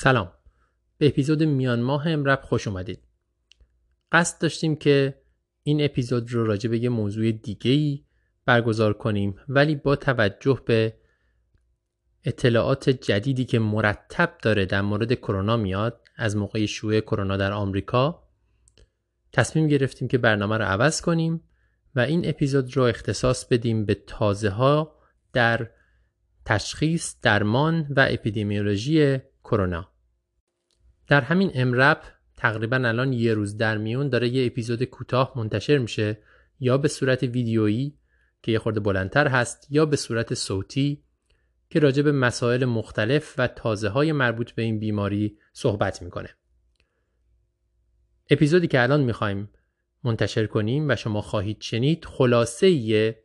سلام. به اپیزود میان ماه امرب خوش اومدید. قصد داشتیم که این اپیزود رو راجع به یه موضوع دیگه ای برگزار کنیم ولی با توجه به اطلاعات جدیدی که مرتب داره در مورد کرونا میاد از موقع شیوع کرونا در آمریکا تصمیم گرفتیم که برنامه رو عوض کنیم و این اپیزود رو اختصاص بدیم به تازه ها در تشخیص، درمان و اپیدمیولوژی کرونا. در همین امرب تقریبا الان یه روز در میون داره یه اپیزود کوتاه منتشر میشه یا به صورت ویدیویی که یه خورده بلندتر هست یا به صورت صوتی که راجع به مسائل مختلف و تازه های مربوط به این بیماری صحبت می‌کنه. اپیزودی که الان می‌خوایم منتشر کنیم و شما خواهید شنید خلاصه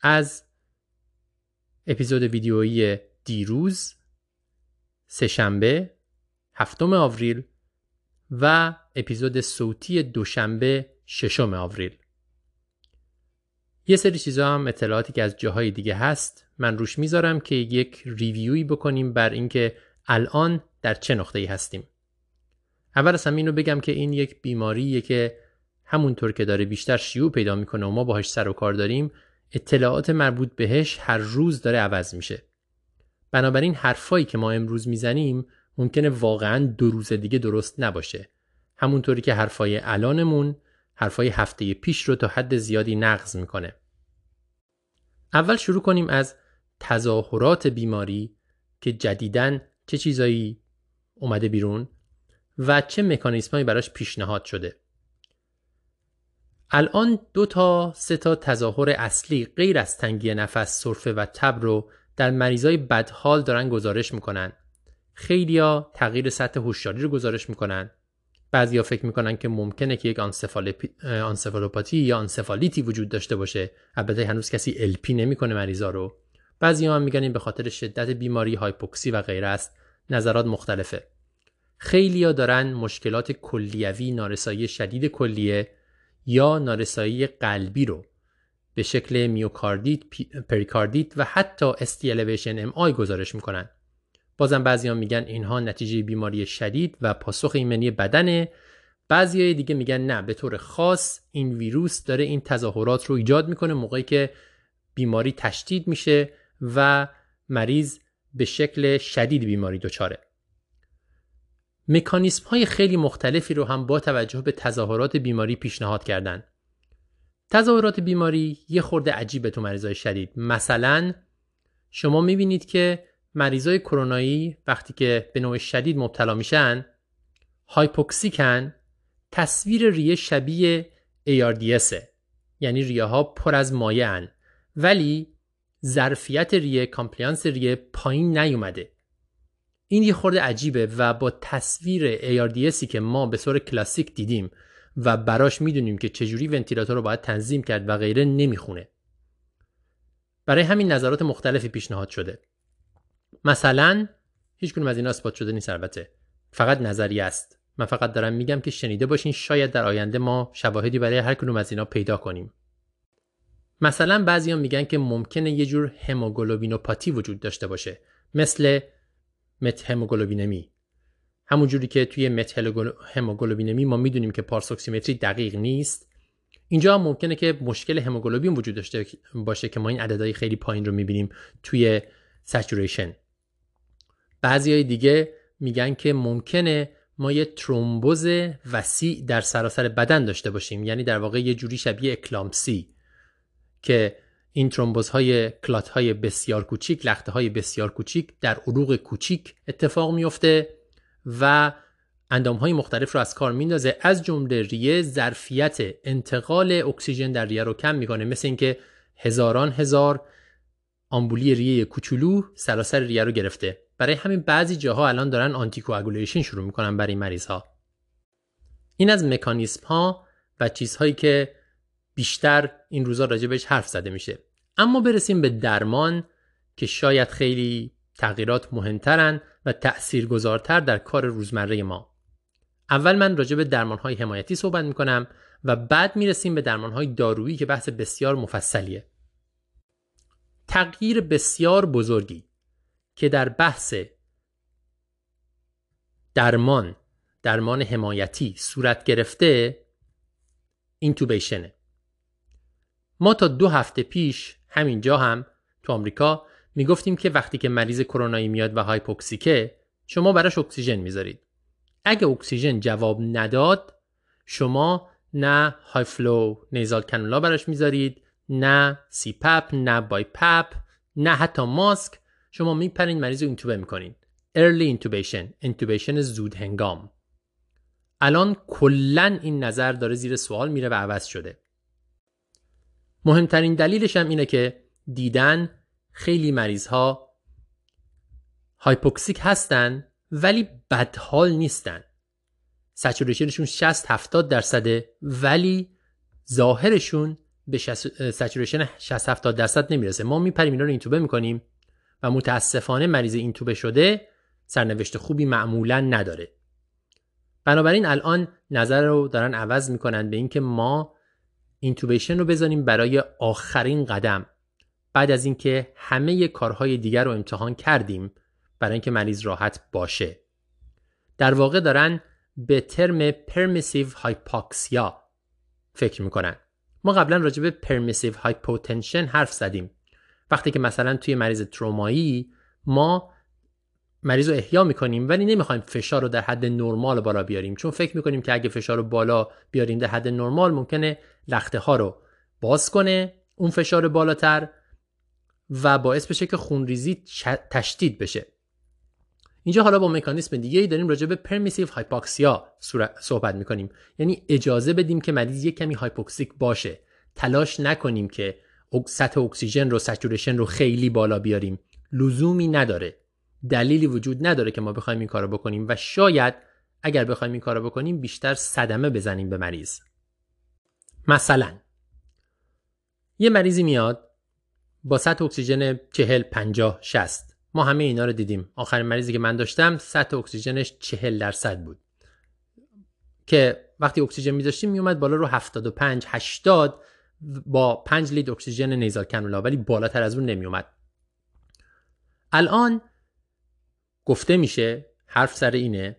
از اپیزود ویدیویی دیروز سهشنبه هفتم آوریل و اپیزود صوتی دوشنبه ششم آوریل. یه سری چیزا هم اطلاعاتی که از جاهای دیگه هست من روش می‌ذارم که یک ریویوی بکنیم بر اینکه الان در چه نقطه‌ای هستیم. اول از همه اینو بگم که این یک بیماریه که همونطور که داره بیشتر شیوع پیدا می‌کنه و ما باهاش سر و کار داریم اطلاعات مربوط بهش هر روز داره عوض میشه. بنابراین حرفایی که ما امروز می‌زنیم ممکنه واقعا دو روز دیگه درست نباشه. همونطوری که حرفای الانمون حرفای هفته پیش رو تا حد زیادی نقض می‌کنه. اول شروع کنیم از تظاهرات بیماری که جدیدن چه چیزایی اومده بیرون و چه مکانیزمایی براش پیشنهاد شده. الان دو تا سه تا تظاهر اصلی غیر از تنگی نفس سرفه و تب رو در مریضای بدحال دارن گزارش می‌کنن. خیلیا تغییر سطح هوشیاری رو گزارش می‌کنن. بعضیا فکر می‌کنن که ممکنه که یک آنسفالوپاتی یا آنسفالیتی وجود داشته باشه. البته هنوز کسی الپی نمی‌کنه مریضا رو. بعضی هم میگن این به خاطر شدت بیماری hypoxy و غیره است. نظرات مختلفه. خیلیا دارن مشکلات کلیوی نارسایی شدید کلیه یا نارسایی قلبی رو به شکل میوکاردیت، پریکاردیت و حتی ST elevation MI گزارش می‌کنن. بازم بعضی میگن اینها نتیجه بیماری شدید و پاسخ ایمنی بدنه بعضی دیگه میگن نه به طور خاص این ویروس داره این تظاهرات رو ایجاد می‌کنه موقعی که بیماری تشدید میشه و مریض به شکل شدید بیماری دچاره مکانیسم های خیلی مختلفی رو هم با توجه به تظاهرات بیماری پیشنهاد کردن. تظاهرات بیماری یه خورده عجیبه تو مریضای شدید. مثلا شما می‌بینید که مریضای کرونایی وقتی که به نوع شدید مبتلا میشن هایپوکسیکن تصویر ریه شبیه ARDS یعنی ریه ها پر از مایه هن. ولی ظرفیت ریه compliance ریه پایین نیومده این یه خورده عجیبه و با تصویر ARDS ی که ما به صورت کلاسیک دیدیم و براش می‌دونیم که چجوری ونتیلاتور رو باید تنظیم کرد و غیره نمی‌خونه. برای همین نظرات مختلفی پیشنهاد شده. مثلا هیچ کدوم از اینا اثبات شده نیست البته. فقط نظریه است. من فقط دارم میگم که شنیده باشین شاید در آینده ما شواهدی برای هر کنون از اینا پیدا کنیم. مثلا بعضیا میگن که ممکنه یه جور هموگلوبینوپاتی وجود داشته باشه مثل مت هموگلوبینمی همون جوری که توی مت هموگلوبینمی ما می‌دونیم که پارسوکسیمتری دقیق نیست. اینجا هم ممکنه که مشکل هموگلوبین وجود داشته باشه که ما این عددهای خیلی پایین رو می‌بینیم توی سچوریشن. بعضی های دیگه میگن که ممکنه ما یه ترومبوز وسیع در سراسر بدن داشته باشیم. یعنی در واقع یه جوری شبیه اکلامسی که این ترومبوز های کلات های بسیار کوچیک لخته های بسیار کوچیک در عروق کوچیک اتفاق میفته و اندام های مختلف رو از کار میندازه. از جمله ریه ظرفیت انتقال اکسیژن در ریه رو کم می‌کنه. مثل اینکه هزاران هزار آمبولی ریه کوچولو سراسر ریه رو گرفته. برای همین بعضی جاها الان دارن آنتیکواگولیشن شروع می‌کنن برای مریض ها این از مکانیسم ها و چیزهایی که بیشتر این روزا راجع بهش حرف زده میشه. اما برسیم به درمان که شاید خیلی تغییرات مهمترن و تأثیرگذارتر در کار روزمره ما. اول من راجع به درمانهای حمایتی صحبت می‌کنم و بعد می‌رسیم به درمانهای دارویی که بحث بسیار مفصلیه. تغییر بسیار بزرگی که در بحث درمان درمان حمایتی صورت گرفته اینتوبیشنه. ما تا دو هفته پیش همینجا هم تو آمریکا می‌گفتیم که وقتی که مریض کرونایی میاد و هایپوکسیکه شما براش اکسیژن می‌ذارید. اگه اکسیژن جواب نداد شما نه high flow nasal cannula براش می‌ذارید نه CPAP نه BiPAP نه حتی ماسک. شما میپرین مریض رو intubate می‌کنین. Early intubation intubation زود هنگام. الان کلا این نظر داره زیر سوال میره و عوض شده. مهمترین دلیلش هم اینه که دیدن خیلی مریض ها hypoxic هستن ولی بدحال نیستن. saturation شون 60 70 درصده ولی ظاهرشون به saturation 60 70 درصد نمی‌رسه. ما میپریم اینا رو intubate می‌کنیم و متاسفانه مریض intubate شده سرنوشت خوبی معمولا نداره. بنابراین الان نظر رو دارن عوض می‌کنن به اینکه ما intubation رو بزنیم برای آخرین قدم. بعد از اینکه همه کارهای دیگر رو امتحان کردیم برای اینکه مریض راحت باشه. در واقع دارن به term permissive hypoxia فکر می‌کنن. ما قبلا راجع به permissive hypotension حرف زدیم. وقتی که مثلا توی مریض ترومایی ما مریض رو احیا می‌کنیم ولی نمی‌خوایم فشار رو در حد نرمال بالا بیاریم. چون فکر می‌کنیم که اگه فشار رو بالا بیاریم در حد نرمال ممکنه لخته ها رو باز کنه اون فشار بالاتر. و باعث بشه که خونریزی تشدید بشه. اینجا حالا با مکانیسم دیگه ای داریم راجع به permissive hypoxia صحبت می‌کنیم. یعنی اجازه بدیم که مریض یک کمی hypoxic باشه. تلاش نکنیم که سطح اکسیژن رو saturation رو خیلی بالا بیاریم. لزومی نداره. دلیلی وجود نداره که ما بخوایم این کارو بکنیم و شاید اگر بخوایم این کارو بکنیم بیشتر صدمه بزنیم به مریض. مثلا یه مریضی میاد با سطح اکسیژن 40 50 60 ما همه اینا رو دیدیم. آخرین مریضی که من داشتم سطح اکسیژنش 40 درصد بود. که وقتی اکسیژن میذاشتیم میومد بالا رو 75 80 با 5 لیتر اکسیژن nasal cannula ولی بالاتر از اون نمیومد الان گفته میشه حرف سر اینه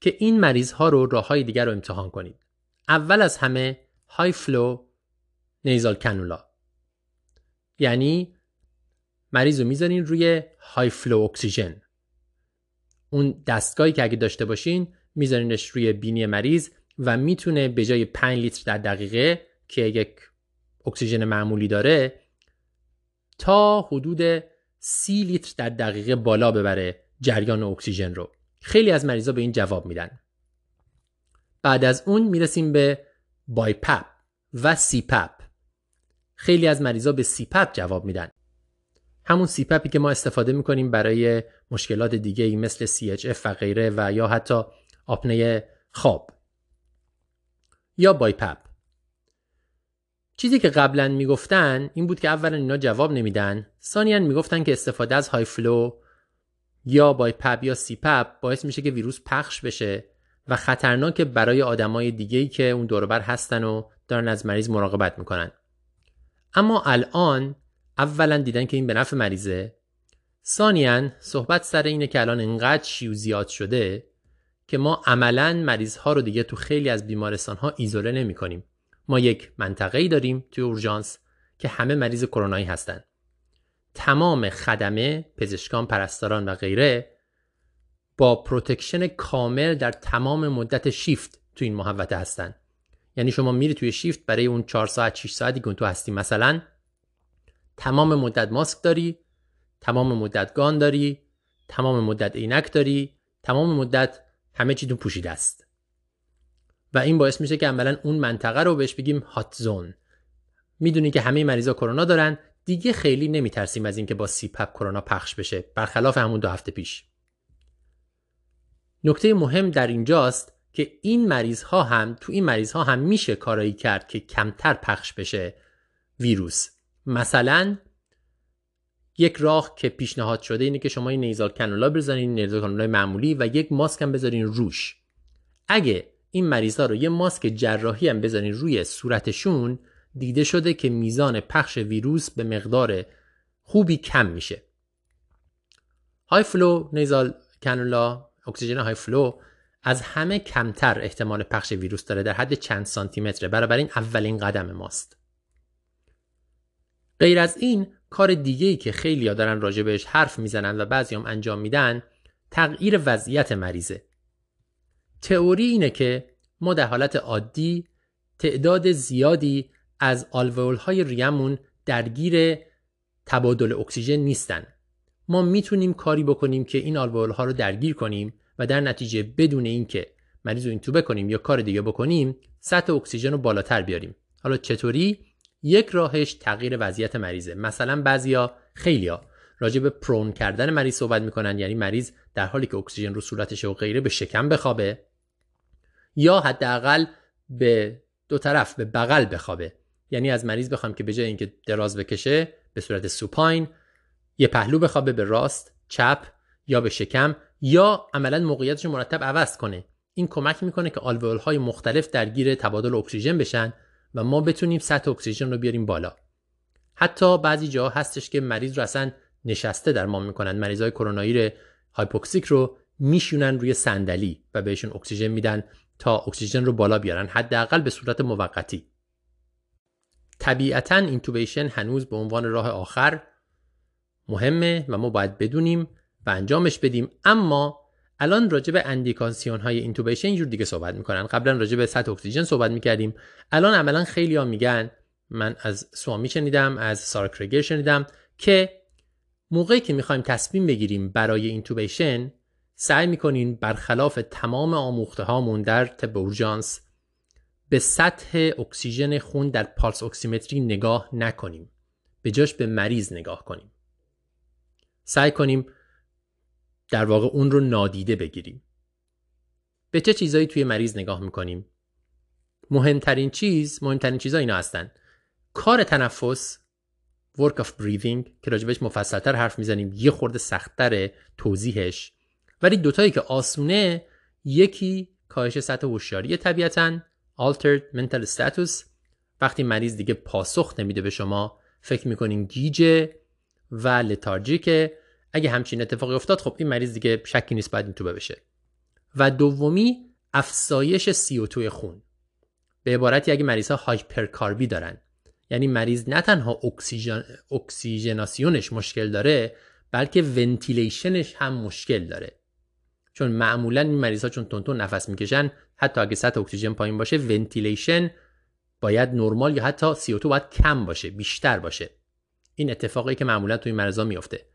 که این مریض ها رو راه های دیگر رو امتحان کنید. اول از همه high flow nasal cannula یعنی مریض رو می‌ذارین روی high flow اکسیژن اون دستگاهی که اگه داشته باشین میذارینش روی بینی مریض و می‌تونه به جای 5 لیتر در دقیقه که یک اکسیژن معمولی داره تا حدود 30 لیتر در دقیقه بالا ببره جریان اکسیژن رو. خیلی از مریضا به این جواب میدن. بعد از اون می‌رسیم به BiPAP و CPAP. خیلی از مریضا به CPAP جواب میدن. همون CPAP ی که ما استفاده می‌کنیم برای مشکلات دیگه ای مثل CHF و غیره و یا حتی آپنه خواب یا BiPAP. چیزی که قبلا می‌گفتن این بود که اولا اینا جواب نمیدن. ثانیا می‌گفتن که استفاده از high flow یا BiPAP یا CPAP باعث میشه که ویروس پخش بشه و خطرناک برای آدمای دیگه‌ای که اون دوربر هستن و دارن از مریض مراقبت می‌کنن. اما الان اولا دیدن که این به نفع مریضه ثانیا صحبت سر اینه که الان انقدر شیوع زیاد شده که ما عملا مریض ها رو دیگه تو خیلی از بیمارستان ها ایزوله نمی کنیم. ما یک منطقه ای داریم توی اورژانس که همه مریض کرونایی هستن. تمام خدمه، پزشکان، پرستاران و غیره با protection کامل در تمام مدت شیفت تو این محوطه هستن. یعنی شما میری توی شیفت برای اون 4 ساعت 6 ساعتی که تو هستی. مثلا تمام مدت ماسک داری تمام مدت گان داری تمام مدت عینک داری تمام مدت همه چی تو پوشیده است. و این باعث میشه که عملا اون منطقه رو بهش بگیم هات زون می‌دونی که همه مریضا کرونا دارن. دیگه خیلی نمیترسیم از اینکه با سیپپ کرونا پخش بشه. برخلاف همون دو هفته پیش. نکته مهم در اینجاست که این مریض ها هم تو این مریض ها هم میشه کارایی کرد که کمتر پخش بشه ویروس. مثلا یک راه که پیشنهاد شده اینه که شما این nasal cannula بزنین nasal cannula معمولی و یک ماسک هم بذارین روش. اگه این مریضا رو یه ماسک جراحی هم بذارین روی صورتشون دیده شده که میزان پخش ویروس به مقدار خوبی کم میشه. high flow nasal cannula اکسیژن high flow از همه کمتر احتمال پخش ویروس داره در حد چند سانتی متره این اولین قدم ماست. غیر از این کار دیگه ای که خیلی ها دارن راجع حرف می‌زنن و بعضی هم انجام میدن تغییر وضعیت مریضه. تئوری اینه که ما در حالت عادی تعداد زیادی از آلوئول های ریمون درگیر تبادل اکسیژن نیستن. ما می‌تونیم کاری بکنیم که این آلوئول ها رو درگیر کنیم و در نتیجه بدون اینکه مریض رو اینتوبه کنیم یا کار دیگه بکنیم سطح اکسیژن رو بالاتر بیاریم. حالا چطوری؟ یک راهش تغییر وضعیت مریضه. مثلا بعضیا خیلیا راجع به پرون کردن مریض صحبت می‌کنن یعنی مریض در حالی که اکسیژن رو صورتش و غیره به شکم بخوابه یا حداقل به دو طرف به بغل بخوابه. یعنی از مریض بخوام که به جای اینکه دراز بکشه به صورت سوپاین یه پهلو بخوابه به راست چپ یا به شکم یا عملا موقعیتش مرتب عوض کنه. این کمک می‌کنه که آلوئول های مختلف درگیر تبادل اکسیژن بشن و ما بتونیم سطح اکسیژن رو بیاریم بالا. حتی بعضی جاها هستش که مریض رو اصلا نشسته درمان می‌کنن. مریض های کرونایی hypoxic رو می‌شونن روی صندلی و بهشون اکسیژن میدن تا اکسیژن رو بالا بیارن حداقل به صورت موقتی. طبیعتا intubation هنوز به عنوان راه آخر مهمه و ما باید بدونیم و انجامش بدیم. اما الان راجع به اندیکاسیون های intubation اینجور دیگه صحبت می‌کنن. قبلا راجع به سطح اکسیژن صحبت می‌کردیم. الان عملا خیلی ها میگن من از سوامی شنیدم از سارا شنیدم که موقعی که می‌خوایم تصمیم بگیریم برای intubation سعی می‌کنین برخلاف تمام آموخته هامون در طب اورژانس به سطح اکسیژن خون در pulse oximetry نگاه نکنیم. به جاش به مریض نگاه کنیم. سعی کنیم در واقع اون رو نادیده بگیریم. به چه چیزایی توی مریض نگاه می‌کنیم؟ مهمترین چیز مهمترین چیزا اینا هستن. کار تنفس work of breathing که راجبش مفصلتر حرف می‌زنیم یه خورده سختتر توضیحش. ولی دوتایی که آسونه یکی کاهش سطح هوشیاری طبیعتا altered mental status. وقتی مریض دیگه پاسخ نمیده به شما فکر می‌کنین گیجه و لتارژیکه اگه همچین اتفاقی افتاد خب این مریض دیگه شکی نیست باید این تو بشه. و دومی افزایش CO2 خون. به عبارتی اگه مریض ها هایپرکاربی دارن یعنی مریض نه تنها اکسیژن اکسیژناسیونش مشکل داره بلکه ونتیلیشنش هم مشکل داره. چون معمولا این مریض ها چون تندتند نفس می‌کشن حتی اگه سطح اکسیژن پایین باشه ventilation باید نرمال یا حتی CO2 باید کم باشه بیشتر باشه. این اتفاقی که معمولا توی مریضا میفته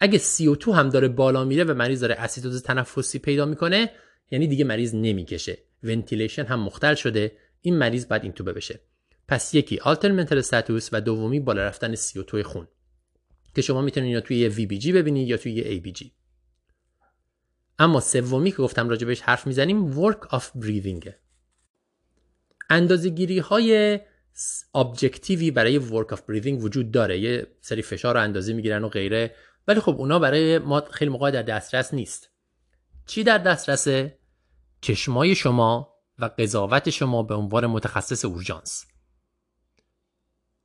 اگه CO2 هم داره بالا میره و مریض داره اسیدوز تنفسی پیدا می‌کنه یعنی دیگه مریض نمی‌کشه. ventilation هم مختل شده. این مریض باید اینتوبه بشه. پس یکی altered mental status و دومی بالا رفتن CO2 خون. که شما می‌تونید یا توی VBG ببینید یا توی یه ABG اما سومی که گفتم راجبش حرف می‌زنیم work of breathing. اندازه های ابجکتیوی برای work of breathing وجود داره. یه سری فشار رو اندازه می‌گیرن و غیره. ولی خب اونا برای ما خیلی موقع در دسترس نیست. چی در دسترسه چشمای شما و قضاوت شما به عنوان متخصص اورژانس.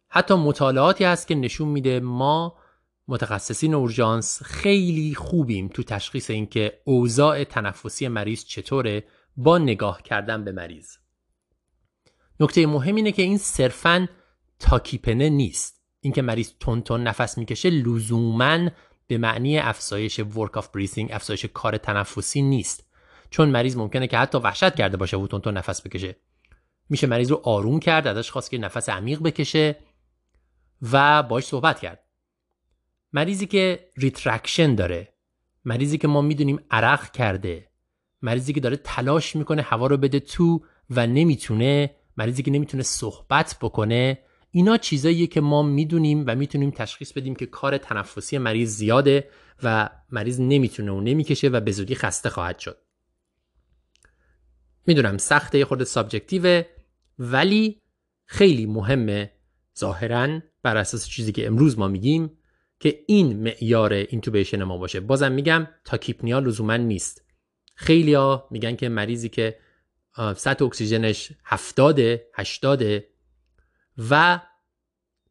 حتی مطالعاتی هست که نشون میده ما متخصصین اورژانس خیلی خوبیم تو تشخیص اینکه اوضاع تنفسی مریض چطوره با نگاه کردن به مریض. نکته مهم اینه که این صرفا تاکیپنه نیست. اینکه مریض تون تون نفس می‌کشه لزوما به معنی افزایش ورک آف بریثینگ افزایش کار تنفسی نیست. چون مریض ممکنه که حتی وحشت کرده باشه و تون نفس بکشه. میشه مریض رو آروم کرد ازش خواست که نفس عمیق بکشه و باش صحبت کرد. مریضی که retraction داره مریضی که ما می‌دونیم عرق کرده مریضی که داره تلاش می‌کنه هوا رو بده تو و نمی‌تونه مریضی که نمی‌تونه صحبت بکنه اینا چیزاییه که ما می‌دونیم و می‌تونیم تشخیص بدیم که کار تنفسی مریض زیاده و مریض نمی‌تونه و نمی‌کشه و به زودی خسته خواهد شد. می‌دونم سخته یه خورده subjective ه ولی خیلی مهمه ظاهرا بر اساس چیزی که امروز ما میگیم که این معیار intubation ما باشه. بازم میگم tachypnea لزوما نیست. خیلیا میگن که مریضی که سطح اکسیژنش 70 80 و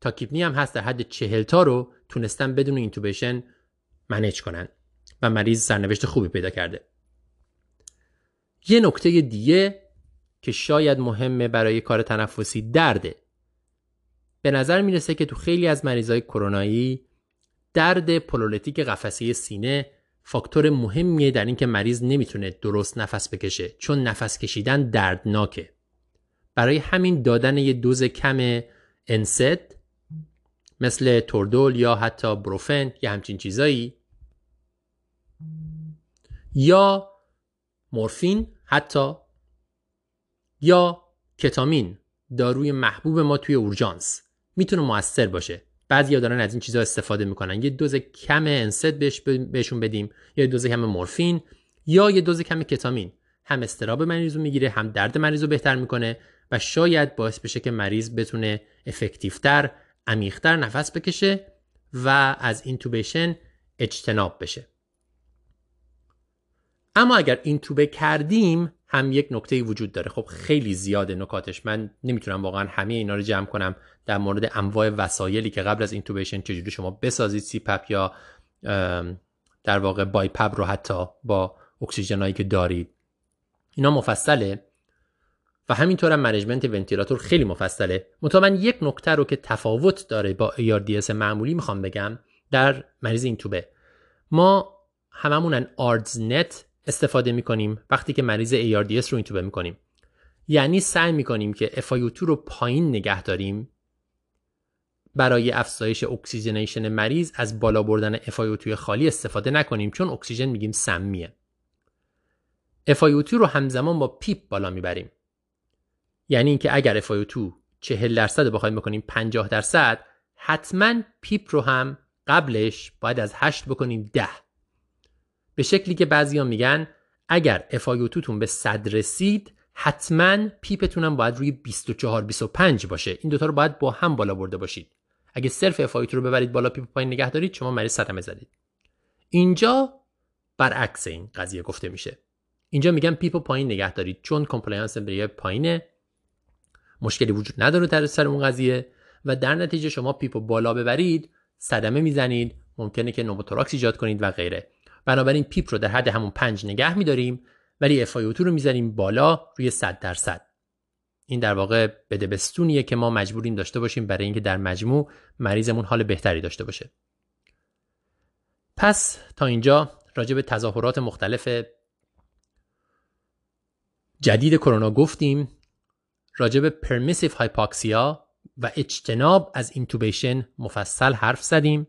تاکیپنی هم هست در حد 40 تا رو تونستن بدون intubation manage کنن و مریض سرنوشت خوبی پیدا کرده. یه نکته دیگه که شاید مهمه برای کار تنفسی درده. به نظر می‌رسه که تو خیلی از مریضای کرونایی درد پولولتیک قفسه سینه فاکتور مهمیه در اینکه مریض نمی‌تونه درست نفس بکشه چون نفس کشیدن دردناکه. برای همین دادن یه دوز کم انسد مثل توردول یا حتی بروفن یا همچین چیزایی. یا مورفین حتی. یا کتامین داروی محبوب ما توی اورژانس. می‌تونه موثر باشه. بعضیا دارن از این چیزها استفاده می‌کنن. یه دوز کم انسد بهش بهشون بدیم. یا دوز کم مورفین یا یه دوز کم کتامین. هم استراب مریض می‌گیره هم درد مریض رو بهتر می‌کنه. و شاید باعث بشه که مریض بتونه effective تر عمیقتر نفس بکشه و از intubation اجتناب بشه. اما اگر اینتوبه کردیم هم یک نکته وجود داره. خب خیلی زیاده نکاتش. من نمی‌تونم واقعا همه اینا رو جمع کنم در مورد انواع وسایلی که قبل از intubation چجوری شما بسازید CPAP یا در واقع BiPAP رو حتی با اکسیژنایی که دارید. اینا مفصله. و همینطور هم management ونتیلاتور خیلی مفصله. من یک نکته رو که تفاوت داره با ARDS معمولی می‌خوام بگم در مریض اینتوبه ما هممون ARDSNet استفاده می‌کنیم وقتی که مریض ARDS رو اینتوبه می‌کنیم. یعنی سعی می‌کنیم که FiO2 رو پایین نگه داریم برای افزایش oxygenation مریض از بالا بردن FiO2 خالی استفاده نکنیم چون اکسیژن میگیم سمیه. FiO2 رو همزمان با PEEP بالا می‌بریم. یعنی اینکه اگر FiO2 40 درصد بخوایم بکنیم 50 درصد حتما PEEP رو هم قبلش باید از 8 بکنیم 10 به شکلی که بعضیا میگن اگر FiO2 تون به 100 رسید حتما PEEP تون هم باید روی 24 25 باشه. این دوتا رو باید با هم بالا برده باشید. اگه صرف FiO2 رو ببرید بالا PEEP پایین نگه دارید شما مریض صدمه زدید. اینجا برعکس این قضیه گفته میشه. اینجا میگن PEEP پایین نگه دارید چون compliance ریه پایینه. مشکلی وجود نداره در سر اون قضیه و در نتیجه شما PEEP بالا ببرید صدمه می‌زنید ممکنه که نوموتوراکس ایجاد کنید و غیره. بنابراین PEEP رو در حد همون پنج نگه میداریم ولی FiO2 رو می‌ذاریم بالا روی 100 درصد. این در واقع بده‌بستونیه که ما مجبوریم داشته باشیم برای اینکه در مجموع مریضمون حال بهتری داشته باشه. پس تا اینجا راجع به تظاهرات مختلف جدید کرونا گفتیم. راجع به permissive hypoxia و اجتناب از intubation مفصل حرف زدیم.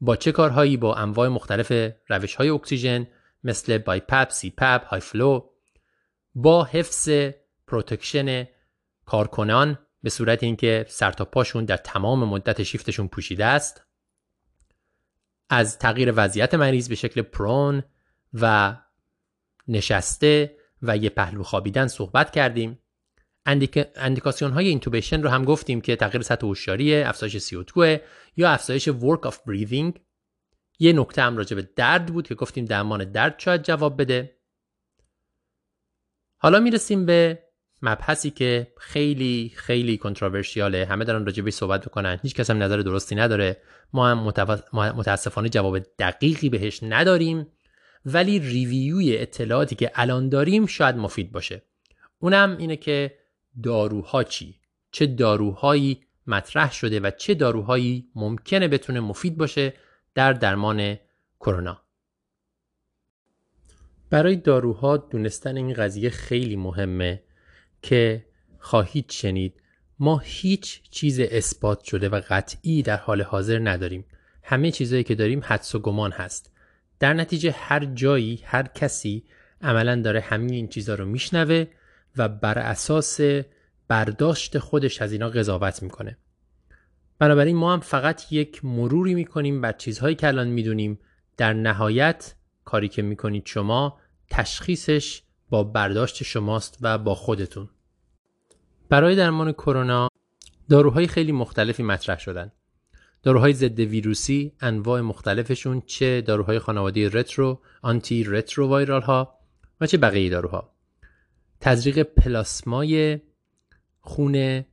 با چه کارهایی؟ با انواع مختلف روش های اکسیژن مثل BiPAP، CPAP، high flow با حفظ protection کارکنان به صورت اینکه سر تا پاشون در تمام مدت شیفتشون پوشیده است. از تغییر وضعیت مریض به شکل prone و نشسته و یه پهلو خوابیدن صحبت کردیم. اندیکاسیون های intubation رو هم گفتیم که تغییر سطح هوشیاری افزایش CO2 یا افزایش work of breathing. یه نکته هم راجع به درد بود که گفتیم درمان درد شاید جواب بده. حالا می‌رسیم به مبحثی که خیلی خیلی کنتروورشیاله همه دارن راجع به صحبت بکنن هیچ کس هم نظر درستی نداره. ما هم متاسفانه جواب دقیقی بهش نداریم. ولی ریویوی اطلاعاتی که الان داریم شاید مفید باشه. اونم اینه که داروها چی؟ چه داروهایی مطرح شده و چه داروهایی ممکنه بتونه مفید باشه در درمان کرونا؟ برای داروها دونستن این قضیه خیلی مهمه که خواهید شنید. ما هیچ چیز اثبات شده و قطعی در حال حاضر نداریم. همه چیزهایی که داریم حدس و گمان هست. در نتیجه هر جایی هر کسی عملا داره همین این چیزها رو میشنوه و بر اساس برداشت خودش از اینا قضاوت می‌کنه. بنابراین ما هم فقط یک مروری می‌کنیم بر چیزهایی که الان می‌دونیم در نهایت کاری که می‌کنید شما تشخیصش با برداشت شماست و با خودتون. برای درمان کرونا داروهای خیلی مختلفی مطرح شدن. داروهای ضد ویروسی انواع مختلفشون چه داروهای خانواده رترو آنتی رترو وایرال ها و چه بقیه داروها. تزریق پلاسمای خون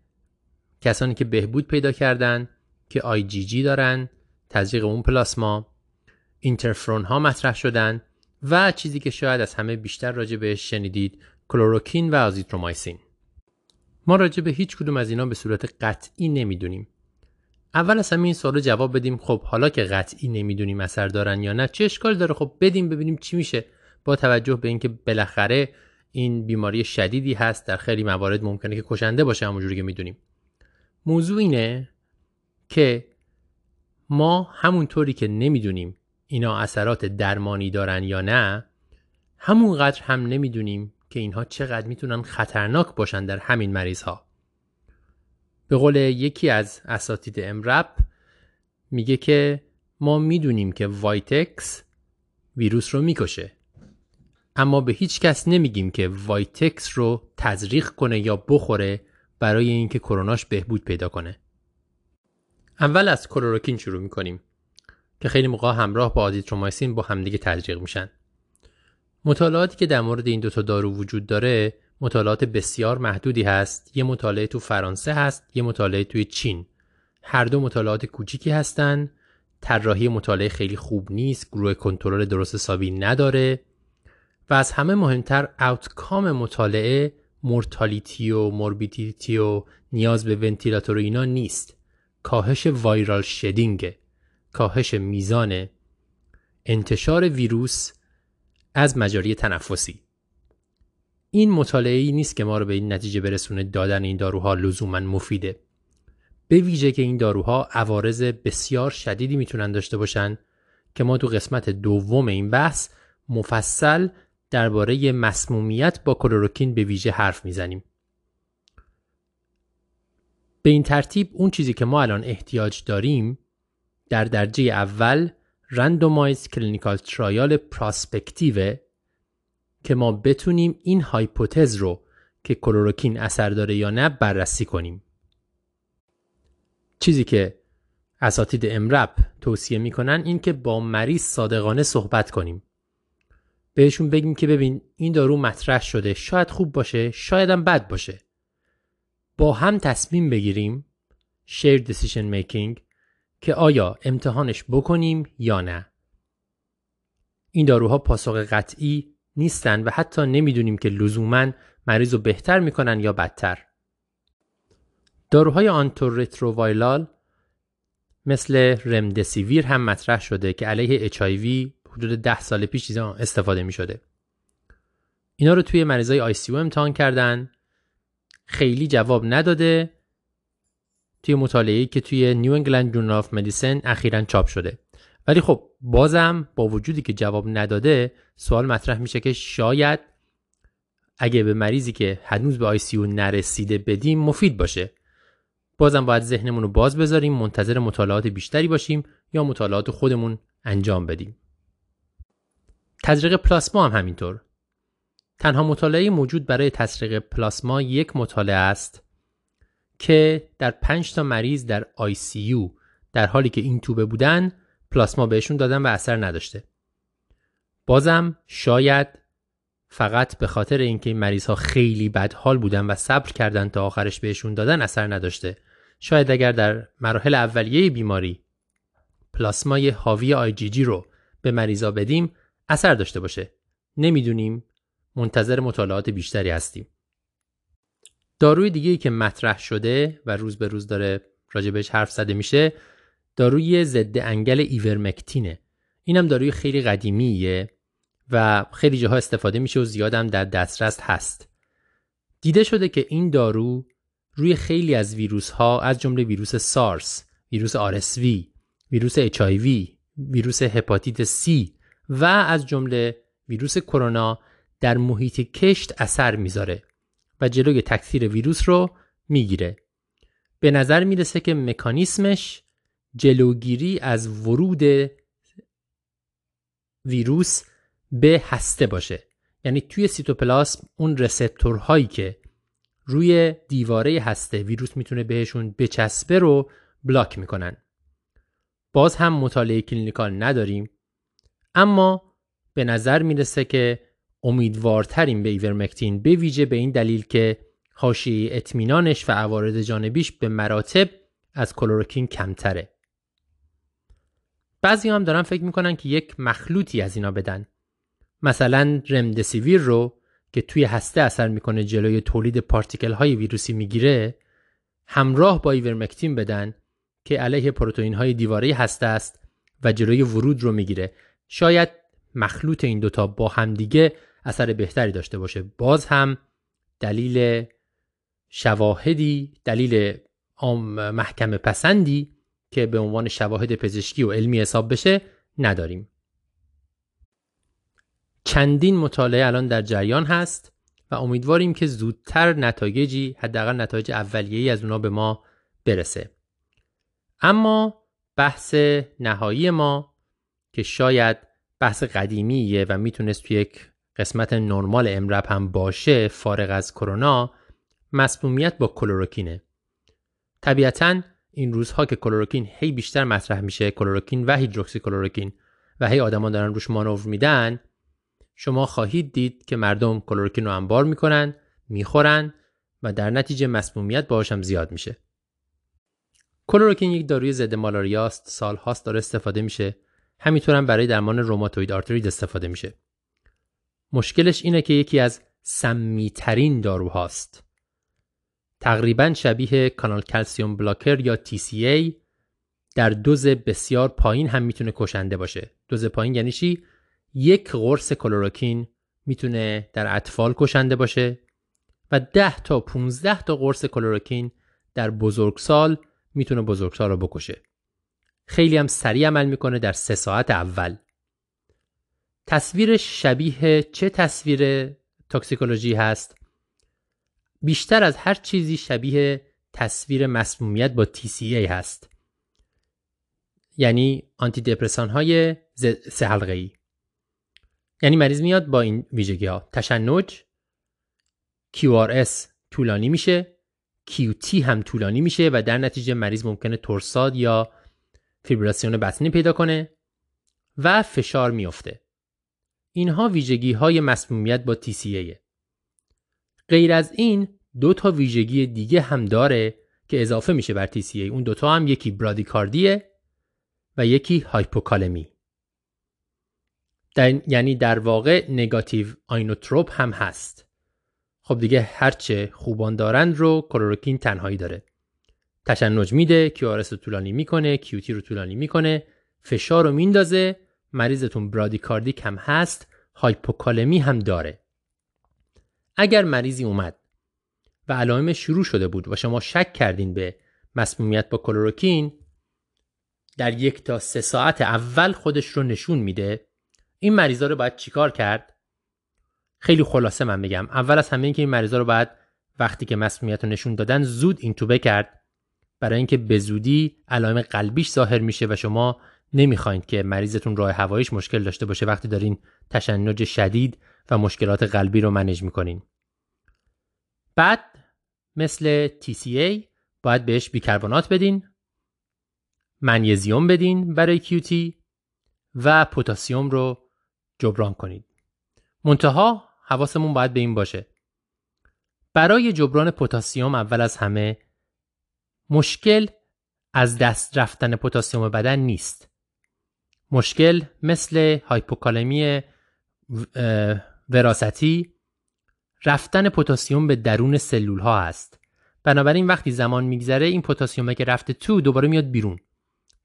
کسانی که بهبود پیدا کردن که آی جی جی دارن تزریق اون پلاسما اینترفرون ها مطرح شدن و چیزی که شاید از همه بیشتر راجع بهش شنیدید کلوروکین و آزیترومایسین. ما راجع به هیچ کدوم از اینا به صورت قطعی نمی‌دونیم. اول از همه این سوالو جواب بدیم خب حالا که قطعی نمی‌دونیم اثر دارن یا نه چه اشکال داره؟ خب بدیم ببینیم چی میشه. با توجه به اینکه بالاخره این بیماری شدیدی هست در خیلی موارد ممکنه که کشنده باشه همونجوری که می‌دونیم. موضوع اینه که ما همونطوری که نمی‌دونیم اینا اثرات درمانی دارن یا نه همونقدر هم نمی‌دونیم که اینها چقدر می‌تونن خطرناک باشن در همین مریض ها به قول یکی از اساتید امرب میگه که ما می‌دونیم که وایتکس ویروس رو می‌کشه. اما به هیچ کس نمیگیم که وایتکس رو تزریق کنه یا بخوره برای اینکه کروناش بهبود پیدا کنه. اول از کلوروکین شروع می‌کنیم که خیلی مواقع همراه با آزیترومایسین با همدیگه تزریق میشن. مطالعاتی که در مورد این دوتا دارو وجود داره مطالعات بسیار محدودی هست. یه مطالعه تو فرانسه هست یه مطالعه توی چین. هر دو مطالعات کوچیکی هستن. طراحی مطالعه خیلی خوب نیست گروه کنترل درست حسابی نداره. و از همه مهمتر اوتکام مطالعه مورتالیتی و موربیدیتی و نیاز به ونتیلاتور و اینا نیست. کاهش وایرال شدینگ کاهش میزان انتشار ویروس از مجاری تنفسی. این مطالعه ای نیست که ما رو به این نتیجه برسونه دادن این داروها لزوما مفیده. به ویژه که این داروها عوارض بسیار شدیدی می‌تونن داشته باشن که ما تو قسمت دوم این بحث مفصل درباره مسمومیت با کلوروکین به ویژه حرف می‌زنیم. به این ترتیب اون چیزی که ما الان احتیاج داریم در درجه اول randomized clinical trial prospective که ما بتونیم این hypothesis رو که کلوروکین اثر داره یا نه بررسی کنیم. چیزی که اساتید امرب توصیه می‌کنن این که با مریض صادقانه صحبت کنیم. بهشون بگیم که ببین این دارو مطرح شده شاید خوب باشه شاید هم بد باشه. با هم تصمیم بگیریم شیر decision making که آیا امتحانش بکنیم یا نه. این داروها پاسخ قطعی نیستن و حتی نمی‌دونیم که لزوما مریض رو بهتر می‌کنن یا بدتر. داروهای antiretroviral مثل رمدسیویر هم مطرح شده که علیه HIV حدود ده سال پیش استفاده می شده. اینا رو توی مریضای ICU امتحان کردن. خیلی جواب نداده. توی مطالعه‌ای که توی New England Journal of Medicine اخیرا چاپ شده. ولی خب بازم با وجودی که جواب نداده سوال مطرح میشه که شاید اگه به مریضی که هنوز به آی سی نرسیده بدیم مفید باشه. بازم باید ذهنمون رو باز بذاریم منتظر مطالعات بیشتری باشیم یا مطالعات خودمون انجام بدیم. تزریق پلاسما هم همینطور تنها مطالعه موجود برای تزریق پلاسما یک مطالعه است که در 5 تا مریض در ICU در حالی که این توبه بودن پلاسما بهشون دادن و اثر نداشته. بازم شاید فقط به خاطر اینکه این مریض ها خیلی بد حال بودن و صبر کردن تا آخرش بهشون دادن اثر نداشته. شاید اگر در مراحل اولیه بیماری پلاسمای حاوی جی رو به مریضا بدیم اثر داشته باشه. نمی‌دونیم منتظر مطالعات بیشتری هستیم. داروی دیگه که مطرح شده و روز به روز داره راجبش حرف زده میشه داروی ضد انگل ایورمکتینه اینم داروی خیلی قدیمیه و خیلی جاها استفاده میشه و زیادم در دسترس هست دیده شده که این دارو روی خیلی از ویروس ها از جمله ویروس سارس، ویروس RSV، ویروس HIV، ویروس هپاتیت C و از جمله ویروس کرونا در محیط کشت اثر می‌ذاره و جلوی تکثیر ویروس رو می‌گیره. به نظر می‌رسه که مکانیسمش جلوگیری از ورود ویروس به هسته باشه یعنی توی سیتوپلاسم اون رسپتورهایی که روی دیواره هسته ویروس می‌تونه بهشون بچسبه رو بلاک می‌کنن باز هم مطالعه clinical نداریم اما به نظر می‌رسه که امیدوارتریم به ایورمکتین به ویژه به این دلیل که حاشیه اطمینانش و عوارض جانبیش به مراتب از کلوروکین کمتره. بعضی هم دارن فکر می‌کنن که یک مخلوطی از اینا بدن. مثلا رمدسیویر رو که توی هسته اثر می‌کنه جلوی تولید particle های ویروسی می‌گیره همراه با ایورمکتین بدن که علیه پروتئین های دیواره هسته است و جلوی ورود رو می‌گیره شاید مخلوط این دوتا با همدیگه اثر بهتری داشته باشه. باز هم دلیل شواهدی دلیل محکم پسندی که به عنوان شواهد پزشکی و علمی حساب بشه نداریم. چندین مطالعه الان در جریان هست و امیدواریم که زودتر نتایجی حداقل نتایج اولیه‌ای از اونا به ما برسه. اما بحث نهایی ما که شاید بحث قدیمیه و می‌تونست توی یک قسمت نرمال امرب هم باشه فارغ از کرونا مسمومیت با کلوروکینه. طبیعتا این روزها که کلوروکین هی بیشتر مطرح میشه کلوروکین و هیدروکسی کلوروکین و هی آدمان دارن روش مانور میدن شما خواهید دید که مردم کلوروکین رو انبار می‌کنن می‌خورن و در نتیجه مسمومیت باهاش هم زیاد میشه. کلوروکین یک داروی ضد مالاریاست سالهاست داره استفاده میشه. همینطور هم برای درمان روماتوید آرترید استفاده میشه. مشکلش اینه که یکی از سمیترین داروهاست. تقریبا شبیه کانال کلسیوم بلاکر یا TCA در دوز بسیار پایین هم می‌تونه کشنده باشه. دوز پایین یعنی چی؟ یک قرص کلوروکین می‌تونه در اطفال کشنده باشه و 10 تا 15 تا قرص کلوروکین در بزرگسال می‌تونه بزرگسال رو بکشه. خیلی هم سریع عمل می‌کنه در سه ساعت اول. تصویر شبیه چه تصویر توکسیکولوژی هست؟ بیشتر از هر چیزی شبیه تصویر مسمومیت با TCA هست. یعنی آنتی دپرسان های سه حلقه ای. یعنی مریض میاد با این ویژگی ها تشنج QRS طولانی میشه QT هم طولانی میشه و در نتیجه مریض ممکنه ترساد یا فیبراسیون بطنی پیدا کنه و فشار میافته. اینها ویژگی های مسمومیت با TCA غیر از این دو تا ویژگی دیگه هم داره که اضافه میشه بر TCA اون دوتا هم یکی برادیکاردیه و یکی هایپوکالمی. در یعنی در واقع نگاتیو آینوتروپ هم هست. خب دیگه هرچه خوبان دارند رو کلوروکین تنهایی داره. تشنج میده کیوارس رو طولانی می‌کنه کیوتی رو طولانی می‌کنه فشار رو میندازه مریضتون برادیکاردیک هم هست هایپوکالمی هم داره. اگر مریضی اومد و علائم شروع شده بود و شما شک کردین به مسمومیت با کلوروکین در یک تا سه ساعت اول خودش رو نشون میده این مریضا رو باید چیکار کرد؟ خیلی خلاصه من میگم اول از همه اینکه این مریضا رو باید وقتی که مسمومیت رو نشون دادن زود اینتوبه کرد. برای اینکه به زودی علائم قلبیش ظاهر میشه و شما نمی‌خواید که مریضتون راه هواییش مشکل داشته باشه وقتی دارین تشنج شدید و مشکلات قلبی رو منیج می‌کنین بعد مثل TCA باید بهش بیکربنات بدین منیزیوم بدین برای کیوتی و پتاسیم رو جبران کنید. منتها حواسمون باید به این باشه. برای جبران پتاسیم اول از همه مشکل از دست رفتن پتاسیم بدن نیست. مشکل مثل هایپوکالمی وراستی رفتن پتاسیم به درون سلول ها است. بنابراین وقتی زمان میگذره این پتاسیم که رفته تو دوباره میاد بیرون.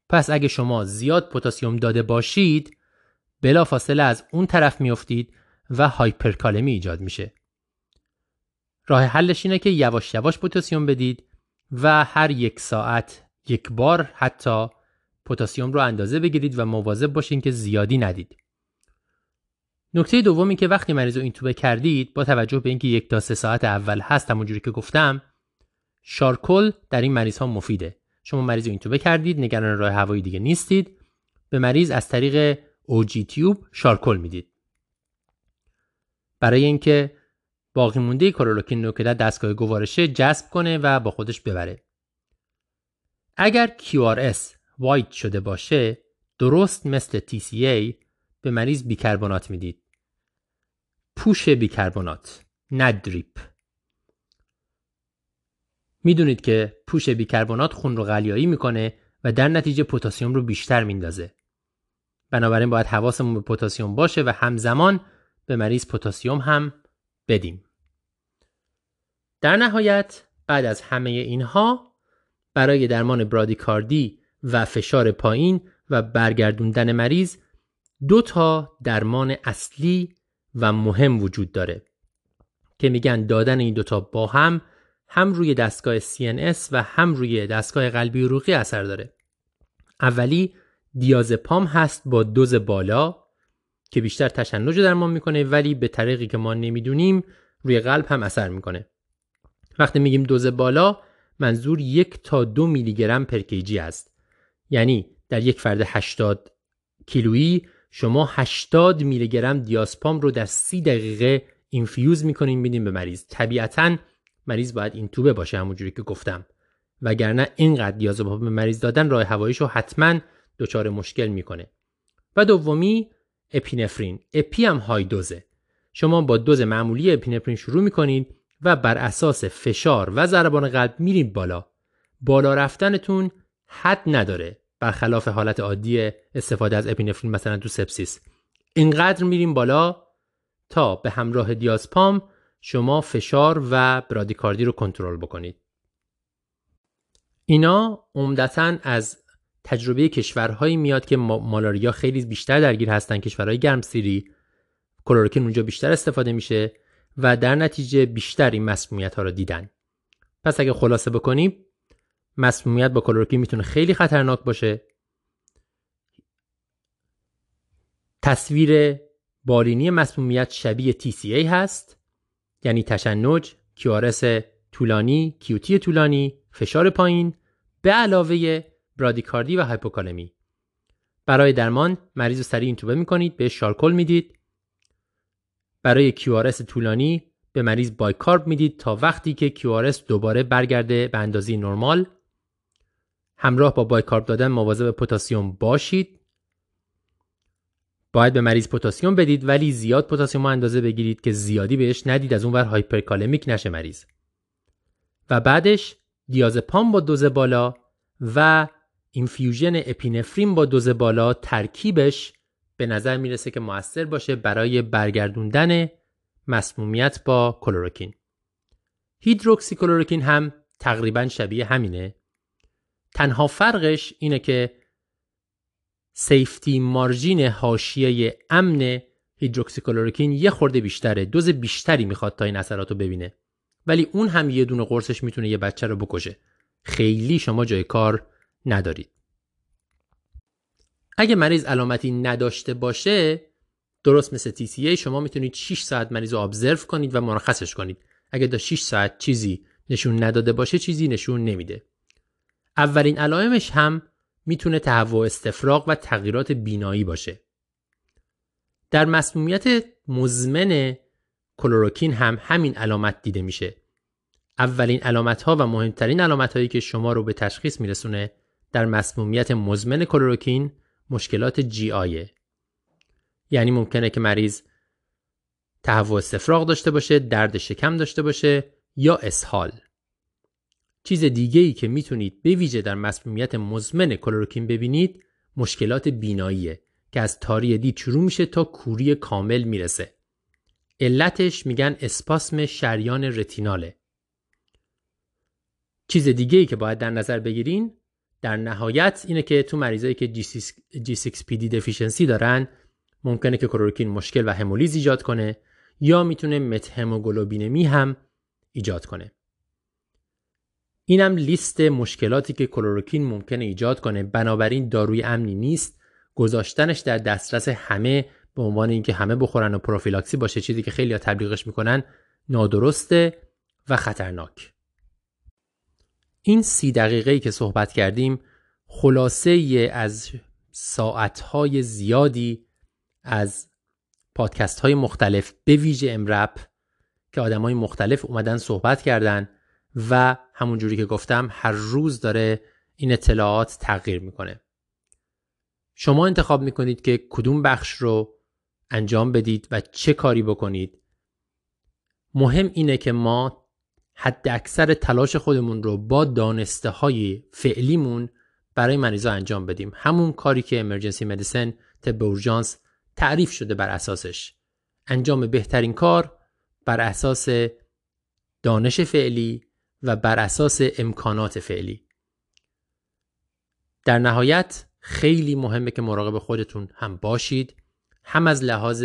پس اگه شما زیاد پتاسیم داده باشید بلا فاصله از اون طرف میافتید و هایپرکالمی ایجاد میشه. راه حلش اینه که یواش یواش پتاسیم بدید و هر یک ساعت یک بار حتی پتاسیم رو اندازه بگیرید و مواظب باشین که زیادی ندید. نکته دومی که وقتی مریض رو اینتوبه کردید با توجه به اینکه یک تا سه ساعت اول هست همونجوری که گفتم شارکل در این مریض ها مفیده. شما مریض رو اینتوبه کردید نگران راه هوایی دیگه نیستید به مریض از طریق اوجی تیوب شارکل می‌دید برای اینکه باقی مونده که در دستگاه گوارشه جذب کنه و با خودش ببره. اگر QRS وایت شده باشه درست مثل TCA به مریض بیکربنات می‌دید. پوش بیکربنات نه دریپ. می‌دونید که پوش بیکربنات خون رو غلیایی می‌کنه و در نتیجه پتاسیم رو بیشتر میندازه. بنابراین باید حواسمون به پتاسیم باشه و همزمان به مریض پتاسیم هم بدیم. در نهایت بعد از همه اینها برای درمان برادیکاردی و فشار پایین و برگردوندن مریض دو تا درمان اصلی و مهم وجود داره که میگن دادن این دوتا با هم هم روی دستگاه CNS و هم روی دستگاه قلبی عروقی اثر داره. اولی دیازپام هست با دوز بالا. که بیشتر تشنج رو درمان می‌کنه ولی به طریقی که ما نمی‌دونیم روی قلب هم اثر می‌کنه. وقتی میگیم دوز بالا منظور یک تا دو میلی گرم پر کیجی است. یعنی در یک فرد 80 کیلویی شما 80 میلی گرم دیاسپام رو در 30 دقیقه اینفیوز می‌کنین میدین به مریض. طبیعتا مریض باید این توبه باشه همونجوری که گفتم. وگرنه اینقدر دیازپام به مریض دادن راه هواییش رو حتما دچار مشکل می‌کنه. و دومی اپینفرین. اپی هم های دوزه. شما با دوز معمولی اپینفرین شروع می‌کنید و بر اساس فشار و ضربان قلب میرید بالا. بالا رفتنتون حد نداره. برخلاف حالت عادی استفاده از اپینفرین مثلا تو سپسیس. اینقدر میریم بالا تا به همراه دیازپام شما فشار و برادیکاردی رو کنترل بکنید. اینا عمدتا از تجربه کشورهایی میاد که مالاریا خیلی بیشتر درگیر هستن کشورهای گرمسیری. کلورکین اونجا بیشتر استفاده میشه و در نتیجه بیشتر این مسمومیت ها رو دیدن. پس اگه خلاصه بکنیم مسمومیت با کلورکین می‌تونه خیلی خطرناک باشه. تصویر بالینی مسمومیت شبیه TCA هست یعنی تشنج کیارس طولانی QT طولانی فشار پایین به علاوه برادیکاردی و هایپوکالمی. برای درمان مریض رو سریع اینتوبه می‌کنید به charcoal می‌دید. برای QRS طولانی به مریض bicarb می‌دید تا وقتی که QRS دوباره برگرده به اندازه نرمال. همراه با bicarb دادن مواظب پتاسیم باشید. باید به مریض پتاسیم بدید ولی زیاد پتاسیم اندازه بگیرید که زیادی بهش ندید از اون ور hyperkalemic نشه مریض. و بعدش دیازپام با دوز بالا و infusion اپینفرین با دوز بالا ترکیبش به نظر می‌رسه که موثر باشه برای برگردوندن مسمومیت با کلوروکین. هیدروکسی کلوروکین هم تقریبا شبیه همینه. تنها فرقش اینه که safety margin حاشیه امن کلوروکین یه خورده بیشتره دوز بیشتری می‌خواد تا این اثرات رو ببینه ولی اون هم یه دونه قرصش می‌تونه یه بچه رو بکشه خیلی شما جای کار ندارید. اگه مریض علامتی نداشته باشه درست مثل TCA شما می‌تونید 6 ساعت مریض رو ابزرو کنید و مرخصش کنید. اگه تا 6 ساعت چیزی نشون نداده باشه چیزی نشون نمیده. اولین علائمش هم می‌تونه تهوع استفراغ و تغییرات بینایی باشه. در مسمومیت مزمن کلوروکین هم همین علامت دیده میشه. اولین علامت ها و مهمترین علامت هایی که شما رو به تشخیص میرسونه در مسمومیت مزمن کلوروکین مشکلات جی آیه یعنی ممکنه که مریض تهوع استفراغ داشته باشه درد شکم داشته باشه یا اسهال. چیز دیگه ای که می‌تونید به ویژه در مسمومیت مزمن کلوروکین ببینید مشکلات بیناییه که از تاری دید شروع میشه تا کوری کامل می‌رسه. علتش میگن اسپاسم شریان رتیناله. چیز دیگه ای که باید در نظر بگیرین در نهایت اینه که تو مریضایی که G6PD دفیشنسی دارن ممکنه که کلوروکین مشکل و همولیز ایجاد کنه یا می‌تونه متهموگلوبینمی هم ایجاد کنه. اینم لیست مشکلاتی که کلوروکین ممکنه ایجاد کنه. بنابراین داروی امنی نیست. گذاشتنش در دسترس همه به عنوان اینکه همه بخورن و پروفیلاکسی باشه چیزی که خیلی تبلیغش می‌کنن نادرسته و خطرناک. این سی دقیقه که صحبت کردیم خلاصه از ساعتهای زیادی از پادکست های مختلف به ویژه امرپ که آدم های مختلف اومدن صحبت کردن و همون جوری که گفتم هر روز داره این اطلاعات تغییر می‌کنه. شما انتخاب می‌کنید که کدوم بخش رو انجام بدید و چه کاری بکنید. مهم اینه که ما حد اکثر تلاش خودمون رو با دانسته های فعلیمون برای مریضا انجام بدیم. همون کاری که امرجنسی مدیسن طب اورژانس تعریف شده بر اساسش. انجام بهترین کار بر اساس دانش فعلی و بر اساس امکانات فعلی. در نهایت خیلی مهمه که مراقب خودتون هم باشید هم از لحاظ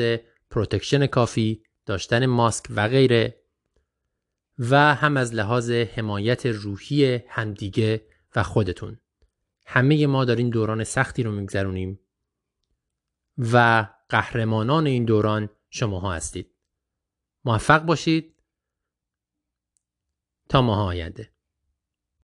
protection کافی داشتن ماسک و غیره و هم از لحاظ حمایت روحی همدیگه و خودتون. همه ما داریم دوران سختی رو میگذرونیم و قهرمانان این دوران شماها هستید. موفق باشید تا ماه آینده.